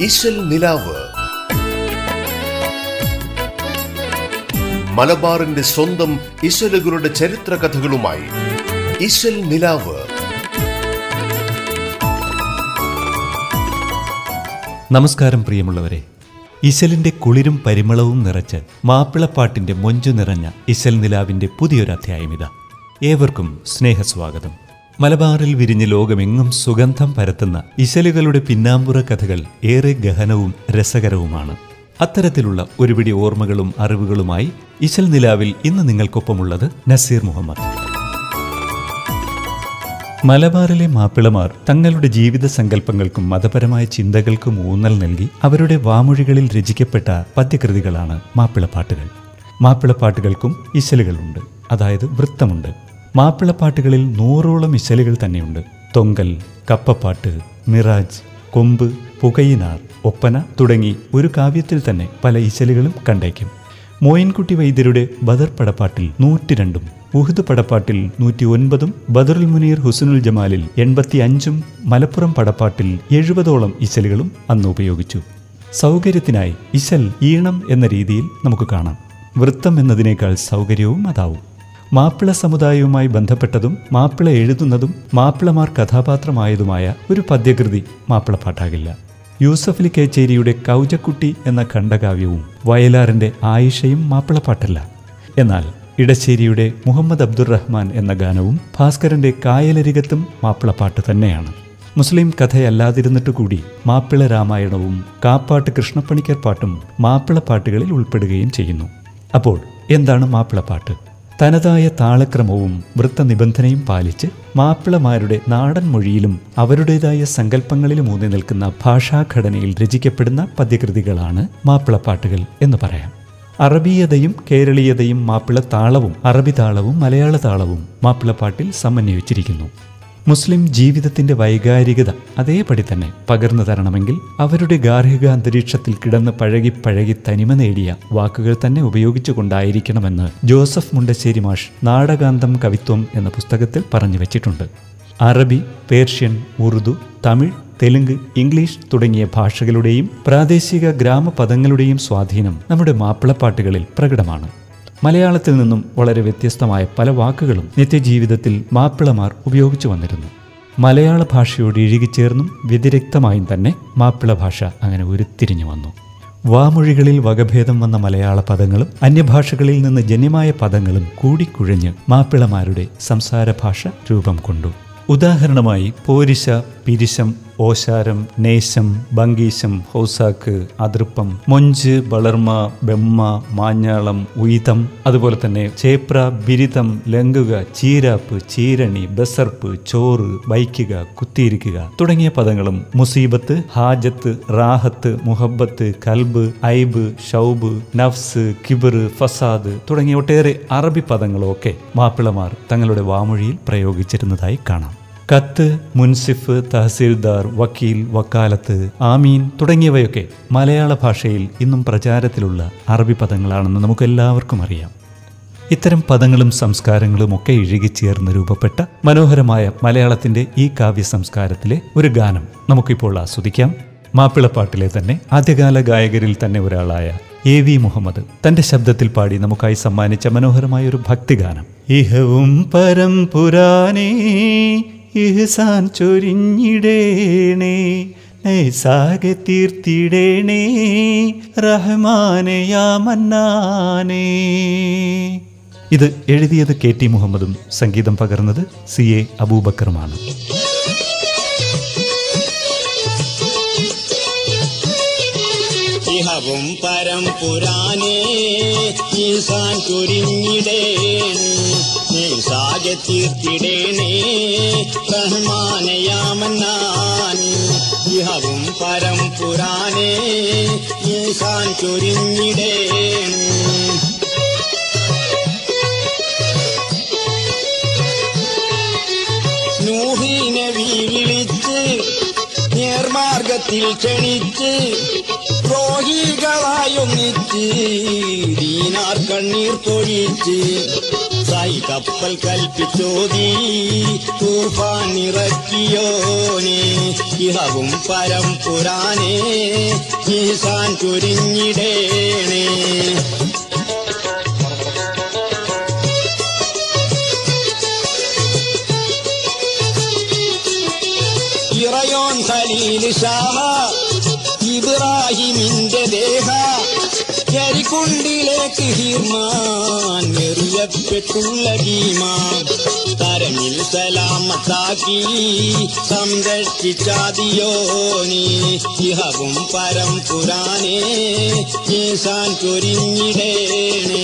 ഇശൽ മലബാറിന്റെ സ്വന്തം ഇശലുകളുടെ ചരിത്ര കഥകളുമായി ഇശൽ നമസ്കാരം പ്രിയമുള്ളവരെ. ഇശലിന്റെ കുളിരും പരിമളവും നിറച്ച് മാപ്പിളപ്പാട്ടിന്റെ മൊഞ്ചു നിറഞ്ഞ ഇശൽ നിലാവിന്റെ പുതിയൊരു അധ്യായം ഇതാ ഏവർക്കും സ്നേഹസ്വാഗതം. മലബാറിൽ വിരിഞ്ഞ് ലോകമെങ്ങും സുഗന്ധം പരത്തുന്ന ഇശലുകളുടെ പിന്നാമ്പുറ കഥകൾ ഏറെ ഗഹനവും രസകരവുമാണ്. അത്തരത്തിലുള്ള ഒരുപിടി ഓർമ്മകളും അറിവുകളുമായി ഇശൽ നിലാവിൽ ഇന്ന് നിങ്ങൾക്കൊപ്പമുള്ളത് നസീർ മുഹമ്മദ്. മലബാറിലെ മാപ്പിളമാർ തങ്ങളുടെ ജീവിത സങ്കല്പങ്ങൾക്കും മതപരമായ ചിന്തകൾക്കും ഊന്നൽ നൽകി അവരുടെ വാമൊഴികളിൽ രചിക്കപ്പെട്ട പദ്യകൃതികളാണ് മാപ്പിളപ്പാട്ടുകൾ. മാപ്പിളപ്പാട്ടുകൾക്കും ഇശലുകളുണ്ട്. അതായത് വൃത്തമുണ്ട്. മാപ്പിളപ്പാട്ടുകളിൽ നൂറോളം ഇശലുകൾ തന്നെയുണ്ട്. തൊങ്കൽ കപ്പപ്പാട്ട് മിറാജ് കൊമ്പ് പുകയിനാർ ഒപ്പന തുടങ്ങി ഒരു കാവ്യത്തിൽ തന്നെ പല ഇശലുകളും കണ്ടേക്കും. മോയിൻകുട്ടി വൈദ്യരുടെ ബദർ പടപ്പാട്ടിൽ നൂറ്റിരണ്ടും ഉഹുദ് പടപ്പാട്ടിൽ നൂറ്റി ഒൻപതും ബദറുൽ മുനീർ ഹുസനുൽ ജമാലിൽ എൺപത്തി അഞ്ചും മലപ്പുറം പടപ്പാട്ടിൽ എഴുപതോളം ഇശലുകളും അന്ന് ഉപയോഗിച്ചു. സൗകര്യത്തിനായി ഇശൽ ഈണം എന്ന രീതിയിൽ നമുക്ക് കാണാം. വൃത്തം എന്നതിനേക്കാൾ സൗകര്യവും അതാവും. മാപ്പിള സമുദായവുമായി ബന്ധപ്പെട്ടതും മാപ്പിള എഴുതുന്നതും മാപ്പിളമാർ കഥാപാത്രമായതുമായ ഒരു പദ്യകൃതി മാപ്പിളപ്പാട്ടാകില്ല യൂസഫലി കേച്ചേരിയുടെ കൗജക്കുട്ടി എന്ന ഖണ്ഡകാവ്യവും വയലാറിന്റെ ആയിഷയും മാപ്പിളപ്പാട്ടല്ല എന്നാൽ ഇടശ്ശേരിയുടെ മുഹമ്മദ് അബ്ദുറഹ്മാൻ എന്ന ഗാനവും ഭാസ്കരന്റെ കായലരികത്തും മാപ്പിളപ്പാട്ട് തന്നെയാണ്. മുസ്ലിം കഥയല്ലാതിരുന്നിട്ട് കൂടി മാപ്പിള രാമായണവും കാപ്പാട്ട് കൃഷ്ണപ്പണിക്കർ പാട്ടും മാപ്പിളപ്പാട്ടുകളിൽ ഉൾപ്പെടുകയും ചെയ്യുന്നു. അപ്പോൾ എന്താണ് മാപ്പിളപ്പാട്ട് തനതായ താളക്രമവും വൃത്തനിബന്ധനയും പാലിച്ച് മാപ്പിളമാരുടെ നാടൻ മൊഴിയിലും അവരുടേതായ സങ്കല്പങ്ങളിലും ഊന്നി നിൽക്കുന്ന ഭാഷാഘടനയിൽ രചിക്കപ്പെടുന്ന പദ്യകൃതികളാണ് മാപ്പിളപ്പാട്ടുകൾ എന്ന് പറയാം. അറബീയതയും കേരളീയതയും മാപ്പിള താളവും അറബി താളവും മലയാള താളവും മാപ്പിളപ്പാട്ടിൽ സമന്വയിച്ചിരിക്കുന്നു. മുസ്ലിം ജീവിതത്തിന്റെ വൈകാരികത അതേപടി തന്നെ പകർന്നു തരണമെങ്കിൽ അവരുടെ ഗാർഹിക അന്തരീക്ഷത്തിൽ കിടന്ന് പഴകി പഴകി തനിമ നേടിയ വാക്കുകൾ തന്നെ ഉപയോഗിച്ചുകൊണ്ടായിരിക്കണമെന്ന് ജോസഫ് മുണ്ടശ്ശേരി മാഷ് നാടകാന്തം കവിത്വം എന്ന പുസ്തകത്തിൽ പറഞ്ഞു വച്ചിട്ടുണ്ട്. അറബി പേർഷ്യൻ ഉറുദു തമിഴ് തെലുങ്ക് ഇംഗ്ലീഷ് തുടങ്ങിയ ഭാഷകളുടെയും പ്രാദേശിക ഗ്രാമപദങ്ങളുടെയും സ്വാധീനം നമ്മുടെ മാപ്പിളപ്പാട്ടുകളിൽ പ്രകടമാണ്. മലയാളത്തിൽ നിന്നും വളരെ വ്യത്യസ്തമായ പല വാക്കുകളും നിത്യജീവിതത്തിൽ മാപ്പിളമാർ ഉപയോഗിച്ചു വന്നിരുന്നു. മലയാള ഭാഷയോട് ഇഴുകിച്ചേർന്നും വ്യതിരിക്തമായും തന്നെ മാപ്പിള ഭാഷ അങ്ങനെ ഉരുത്തിരിഞ്ഞു വന്നു. വാമൊഴികളിൽ വകഭേദം വന്ന മലയാള പദങ്ങളും അന്യഭാഷകളിൽ നിന്ന് ജന്യമായ പദങ്ങളും കൂടിക്കുഴഞ്ഞ് മാപ്പിളമാരുടെ സംസാര ഭാഷ രൂപം കൊണ്ടു. ഉദാഹരണമായി പോരിശ പിരിശം ഓശാരം നേശം ബംഗീശം ഹൗസാക്ക് അതൃപ്പം മൊഞ്ച് വളർമ ബെമ്മ മാഞ്ഞാളം ഉയിതം അതുപോലെ തന്നെ ചേപ്ര ബിരിതം ലങ്കുക ചീരാപ്പ് ചീരണി ബസർപ്പ് ചോറ് വൈക്കുക കുത്തിയിരിക്കുക തുടങ്ങിയ പദങ്ങളും മുസീബത്ത് ഹാജത്ത് റാഹത്ത് മുഹബത്ത് കൽബ് ഐബ് ഷൗബ് നഫ്സ് കിബിർ ഫസാദ് തുടങ്ങിയ ഒട്ടേറെ അറബി പദങ്ങളും ഒക്കെ മാപ്പിളമാർ തങ്ങളുടെ വാമൊഴിയിൽ പ്രയോഗിച്ചിരുന്നതായി കാണാം. കത്ത് മുൻസിഫ് തഹസീൽദാർ വക്കീൽ വക്കാലത്ത് ആമീൻ തുടങ്ങിയവയൊക്കെ മലയാള ഭാഷയിൽ ഇന്നും പ്രചാരത്തിലുള്ള അറബി പദങ്ങളാണെന്ന് നമുക്കെല്ലാവർക്കും അറിയാം. ഇത്തരം പദങ്ങളും സംസ്കാരങ്ങളും ഒക്കെ ഇഴുകിച്ചേർന്ന് രൂപപ്പെട്ട മനോഹരമായ മലയാളത്തിന്റെ ഈ കാവ്യ സംസ്കാരത്തിലെ ഒരു ഗാനം നമുക്കിപ്പോൾ ആസ്വദിക്കാം. മാപ്പിളപ്പാട്ടിലെ തന്നെ ആദ്യകാല ഗായകരിൽ തന്നെ ഒരാളായ എ വി മുഹമ്മദ് തന്റെ ശബ്ദത്തിൽ പാടി നമുക്കായി സമ്മാനിച്ച മനോഹരമായ ഒരു ഭക്തിഗാനം. ഇഹവും പരംപുരാനേ ഇഹ്സാൻ ചൊരിഞ്ഞിടേണേ നൈസാകെ തീർത്തിടേണേ റഹ്മാനയാ മന്നാനേ. ഇത് എഴുതിയത് കെ ടി മുഹമ്മദും സംഗീതം പകർന്നത് സി എ അബൂബക്കറുമാണ്. ഇഹവും പരം പുരാനേ ഈസാൻ ചൊരിഞ്ഞിടേണേ നീസാകെ തീർത്തിടേണേ റഹ്മാനയാമന്നാനേ ഇഹവും പരം പുരാനേ ഈസാൻ ചൊരിഞ്ഞിടേണേ നൂഹിനെ വിളിച്ച് നേർമാർഗത്തിൽ ക്ഷണിച്ച് ദ്രോഹികളായൊന്നിച്ച് ദീനാർ കണ്ണീർ പൊഴിച്ച് സായി കപ്പൽ കൽപ്പിച്ചോതി തൂഫാൻ ഇറക്കിയോനെ. ഇഹവും പരം പുരാനേ ഈശാൻ കുരിഞ്ഞിടേണേ ഇറയോൻ സലീൽ ഷാഹ ഇബ്രാഹിമിന്റെ ദേഹ കരിക്കുണ്ടിലേക്ക് ഹീർമാൻ എറിയപ്പെട്ടുള്ള ഭീമാൻ തരമിൽ സലാമത്താക്കി സംരക്ഷിച്ചാതിയോനി ഇഹവും പരം പുരാനേ ഈസാൻ ചൊരിഞ്ഞിടേണേ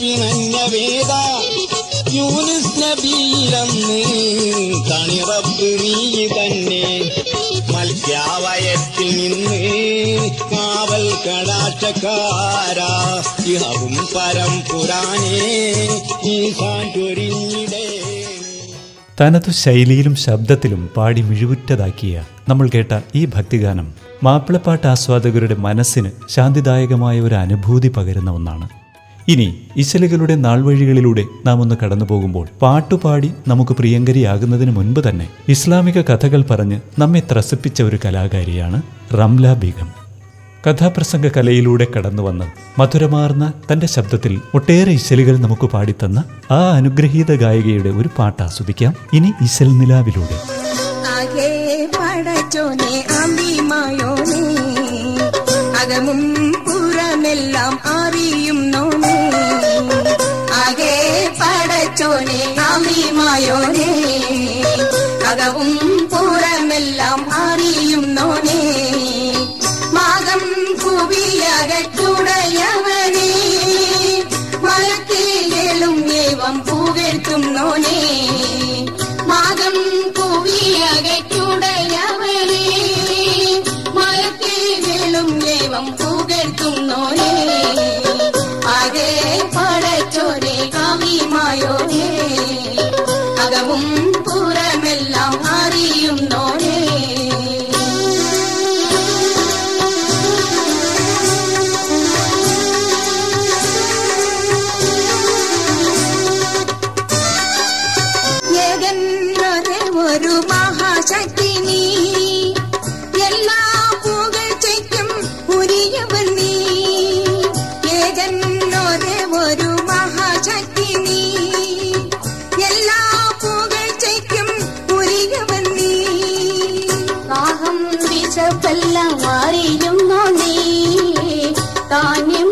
പിണഞ്ഞ വേദ യൂനിസ് നബിയിലന്ന് തണിറപ്പ് നീ തന്നെ. മത്സ്യാവയത്തിൽ നിന്ന് കാവൽ കടാക്ഷക്കാരാ ഇഹവും പരം പുരാനേ ഈസാൻ ചൊരിഞ്ഞിടേ തനതു ശൈലിയിലും ശബ്ദത്തിലും പാടി മിഴിവുറ്റതാക്കിയ നമ്മൾ കേട്ട ഈ ഭക്തിഗാനം മാപ്പിളപ്പാട്ട് ആസ്വാദകരുടെ മനസ്സിന് ശാന്തിദായകമായ ഒരു അനുഭൂതി പകരുന്ന ഒന്നാണ്. ഇനി ഇശലുകളുടെ നാൾവഴികളിലൂടെ നാം ഒന്ന് കടന്നു പോകുമ്പോൾ പാട്ടുപാടി നമുക്ക് പ്രിയങ്കരിയാകുന്നതിന് മുൻപ് തന്നെ ഇസ്ലാമിക കഥകൾ പറഞ്ഞ് നമ്മെ ത്രസിപ്പിച്ച ഒരു കലാകാരിയാണ് റംല ബീഗം. കഥാപ്രസംഗ കലയിലൂടെ കടന്നു വന്ന് മധുരമാർന്ന തന്റെ ശബ്ദത്തിൽ ഒട്ടേറെ ഇശലുകൾ നമുക്ക് പാടിത്തന്ന ആ അനുഗ്രഹീത ഗായികയുടെ ഒരു പാട്ട് ആസ്വദിക്കാം. ഇനി ഇശൽ നിലാവിലൂടെ. അകമും പുറമെല്ലാം അറിയുന്നോനെ அச்சோனே நாமி மாயோனே அகவும்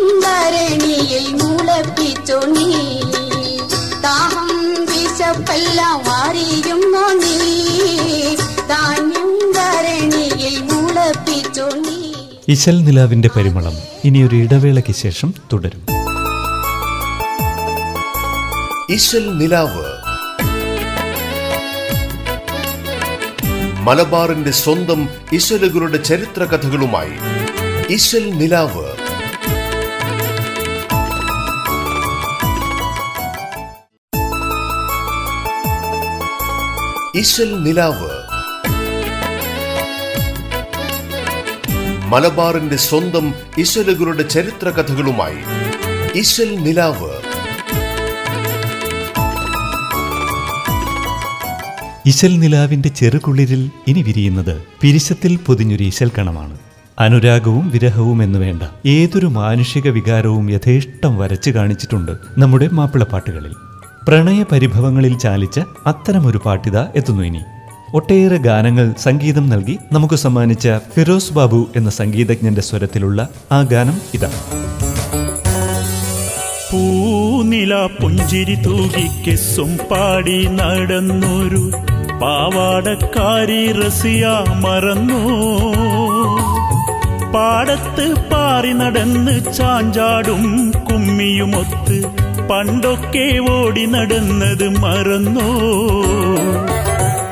താന്യം മുളപ്പിച്ചു നീ. ദാഹം വിശപ്പെല്ലാം മാറിയുന്നു നീ. താന്യം ധരണിയിൽ മുളപ്പിച്ചോ നീ. ഇശൽ നിലാവിന്റെ പരിമളം ഇനിയൊരു ഇടവേളയ്ക്ക് ശേഷം തുടരും. ഇശൽ നിലാവ്. മലബാറിന്റെ സ്വന്തം ഇശലുകളുടെ ചരിത്ര കഥകളുമായി ഇശൽ നിലാവ്. ഇശൽ നിലാവ്. മലബാറിന്റെ സ്വന്തം ഇശലുകളുടെ ചരിത്ര കഥകളുമായി ഇശൽ നിലാവ്. ഇശൽ നിലാവിന്റെ ചെറുകുളിരിൽ ഇനി വിരിയുന്നത് പിരിശത്തിൽ പൊതിഞ്ഞൊരു ഇശൽ കണമാണ്. അനുരാഗവും വിരഹവും എന്ന് വേണ്ട ഏതൊരു മാനുഷിക വികാരവും യഥേഷ്ടം വരച്ചു കാണിച്ചിട്ടുണ്ട് നമ്മുടെ മാപ്പിളപ്പാട്ടുകളിൽ. പ്രണയ പരിഭവങ്ങളിൽ ചാലിച്ച അത്തരമൊരു പാട്ടിത എത്തുന്നു ഇനി. ഒട്ടേറെ ഗാനങ്ങൾ സംഗീതം നൽകി നമുക്ക് സമ്മാനിച്ച ഫിറോസ് ബാബു എന്ന സംഗീതജ്ഞന്റെ സ്വരത്തിലുള്ള ആ ഗാനം ഇതാണ് പൂനില പുഞ്ചിരി തൂകി കെസ്സും പാടി നടന്നൊരു പാവാടക്കാരി റസിയ മറന്നു. പാടത്ത് പാറി നടന്ന് ചാഞ്ചാടും കുമ്മിയുമൊത്ത് പണ്ടൊക്കെ ഓടി നടന്നത് മറന്നോ?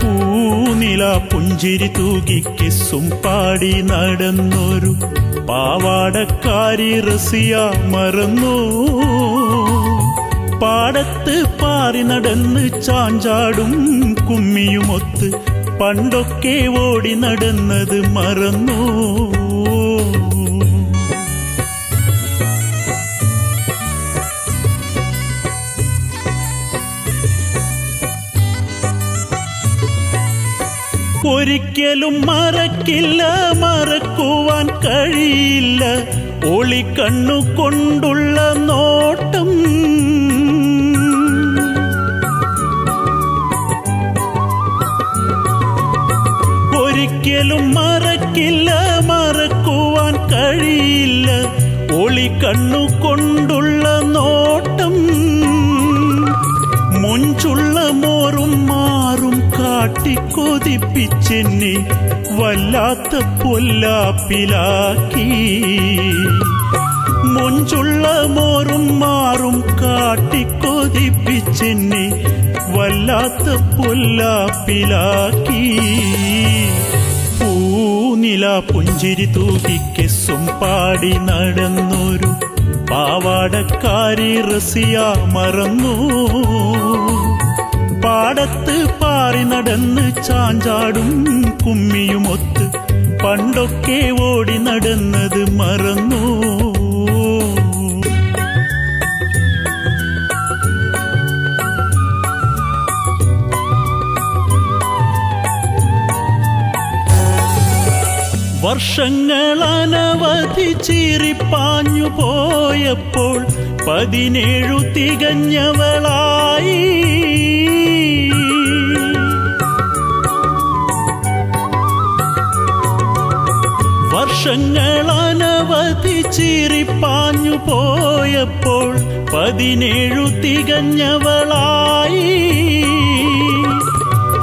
പൂനില പുഞ്ചിരി തൂകി കിസ്സും പാടി നടന്നൊരു പാവാടക്കാരി റസിയ മറന്നോ? പാടത്ത് പാറി നടന്ന് ചാഞ്ചാടും കുമ്മിയുമൊത്ത് പണ്ടൊക്കെ ഓടി നടന്നത് മറന്നോ? ഒരിക്കലും മറക്കില്ല മറക്കുവാൻ കഴിയില്ല. ഒളിക്കണ്ണു കൊണ്ടുള്ള നോട്ടം. ഒരിക്കലും മറക്കില്ല മറക്കുവാൻ കഴിയില്ല. ഒളിക്കണ്ണു കൊണ്ടുള്ള നോട്ടം. മുഞ്ചുള്ള മോറും മാറും കാട്ടിക്കൊതിപ്പിച്ചെന്നെ വല്ലാത്ത പൊല്ലാപ്പിലാക്കി. മുഞ്ചുള്ള മോറും മാറും കാട്ടിക്കൊതിപ്പിച്ചെന്നെ വല്ലാത്ത പൊല്ലാപ്പിലാക്കി. പൂനില പുഞ്ചിരി തൂകിക്കെസ്സും പാടി നടന്നൊരു പാവാടക്കാരി റസിയ മറന്നു. പാടത്ത് പാറി നടന്ന് ചാഞ്ചാടും കുമ്മിയുമൊത്ത്. പണ്ടൊക്കെ ഓടി നടന്നത് മറന്നു. വർഷങ്ങളനവധി ചീറിപ്പാഞ്ഞു പോയപ്പോൾ പതിനേഴു തികഞ്ഞവളായി. വർഷങ്ങൾ അനവധി ചീറിപ്പാഞ്ഞു പോയപ്പോൾ പതിനേഴു തികഞ്ഞവളായി.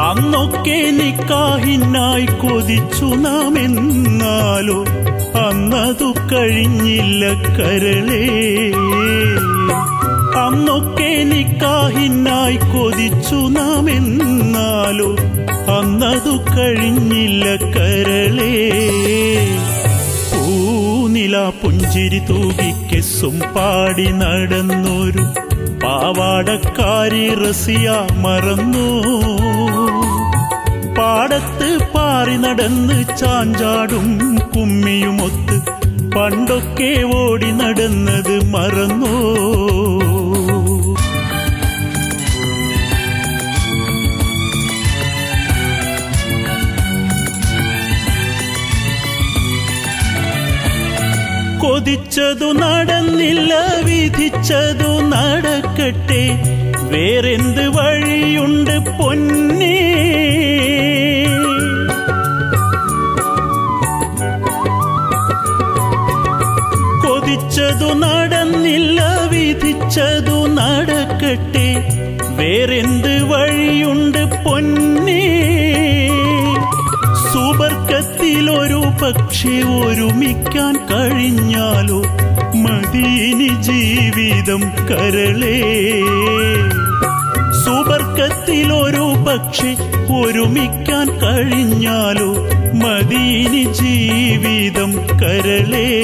അന്നൊക്കെ നിക്കാഹിനായി കൊതിച്ചു നാം എന്നാലോ അന്നതു കഴിഞ്ഞില്ല കരളേ. അന്നൊക്കെ നിക്കാഹിനായി കൊതിച്ചു നാം എന്നാലോ അന്നതു കഴിഞ്ഞില്ല കരളേ. പൂനില പുഞ്ചിരി തൂകിക്കെസ്സും പാടി നടന്നൊരു പാവാടക്കാരി റസിയ മറന്നു. പാടത്ത് പാറി നടന്ന് ചാഞ്ചാടും കുമ്മിയുമൊത്ത് പണ്ടൊക്കെ ഓടി നടന്നത് മറന്നോ. കൊതിച്ചതു നടന്നില്ല വിധിച്ചതു നടക്കട്ടെ. വേറെന്ത് വഴിയുണ്ട് പൊന്നേ? കൊതിച്ചതു നടന്നില്ല വിധിച്ചതു നടക്കട്ടെ. വേറെന്ത് വഴിയുണ്ട് പക്ഷെ ഒരുമിക്കാൻ കഴിഞ്ഞാലോ? മദീനി ജീവിതം കരളേ. സുബർക്കത്തിലൊരു പക്ഷെ ഒരുമിക്കാൻ കഴിഞ്ഞാലോ? മദീനി ജീവിതം കരളേ.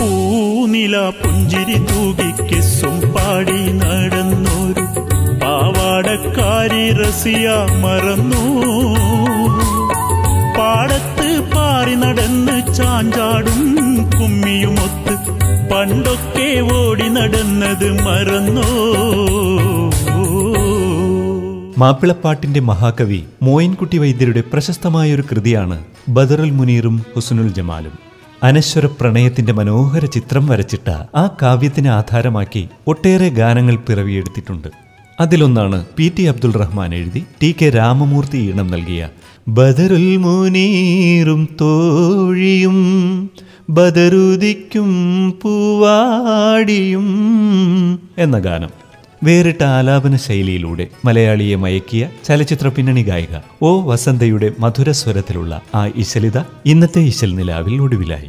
പൂനില പുഞ്ചിരി തൂകിക്കെസ്സും പാടി നടന്നൊരു പാവാടക്കാരി റസിയ മറന്നു. നടന്നത് മറന്നോ? മാപ്പിളപ്പാട്ടിന്റെ മഹാകവി മോയിൻകുട്ടി വൈദ്യരുടെ പ്രശസ്തമായ ഒരു കൃതിയാണ് ബദറുൽ മുനീറും ഹുസനുൽ ജമാലും. അനശ്വര പ്രണയത്തിന്റെ മനോഹര ചിത്രം വരച്ചിട്ട ആ കാവ്യത്തിനെ ആധാരമാക്കി ഒട്ടേറെ ഗാനങ്ങൾ പിറവിയെടുത്തിട്ടുണ്ട്. അതിലൊന്നാണ് പി ടി അബ്ദുൾ റഹ്മാൻ എഴുതി ടി കെ രാമമൂർത്തി ഈണം നൽകിയ ബദറുൽ മുനീറും തോഴിയും ബദറുദിക്കും പൂവാടിയും എന്ന ഗാനം വേറിട്ട ആലാപന ശൈലിയിലൂടെ മലയാളിയെ മയക്കിയ ചലച്ചിത്ര പിന്നണി ഗായിക ഓ വസന്തയുടെ മധുരസ്വരത്തിലുള്ള ആ ഇശലിത ഇന്നത്തെ ഇശൽ നിലാവിൽ ഒടുവിലായി.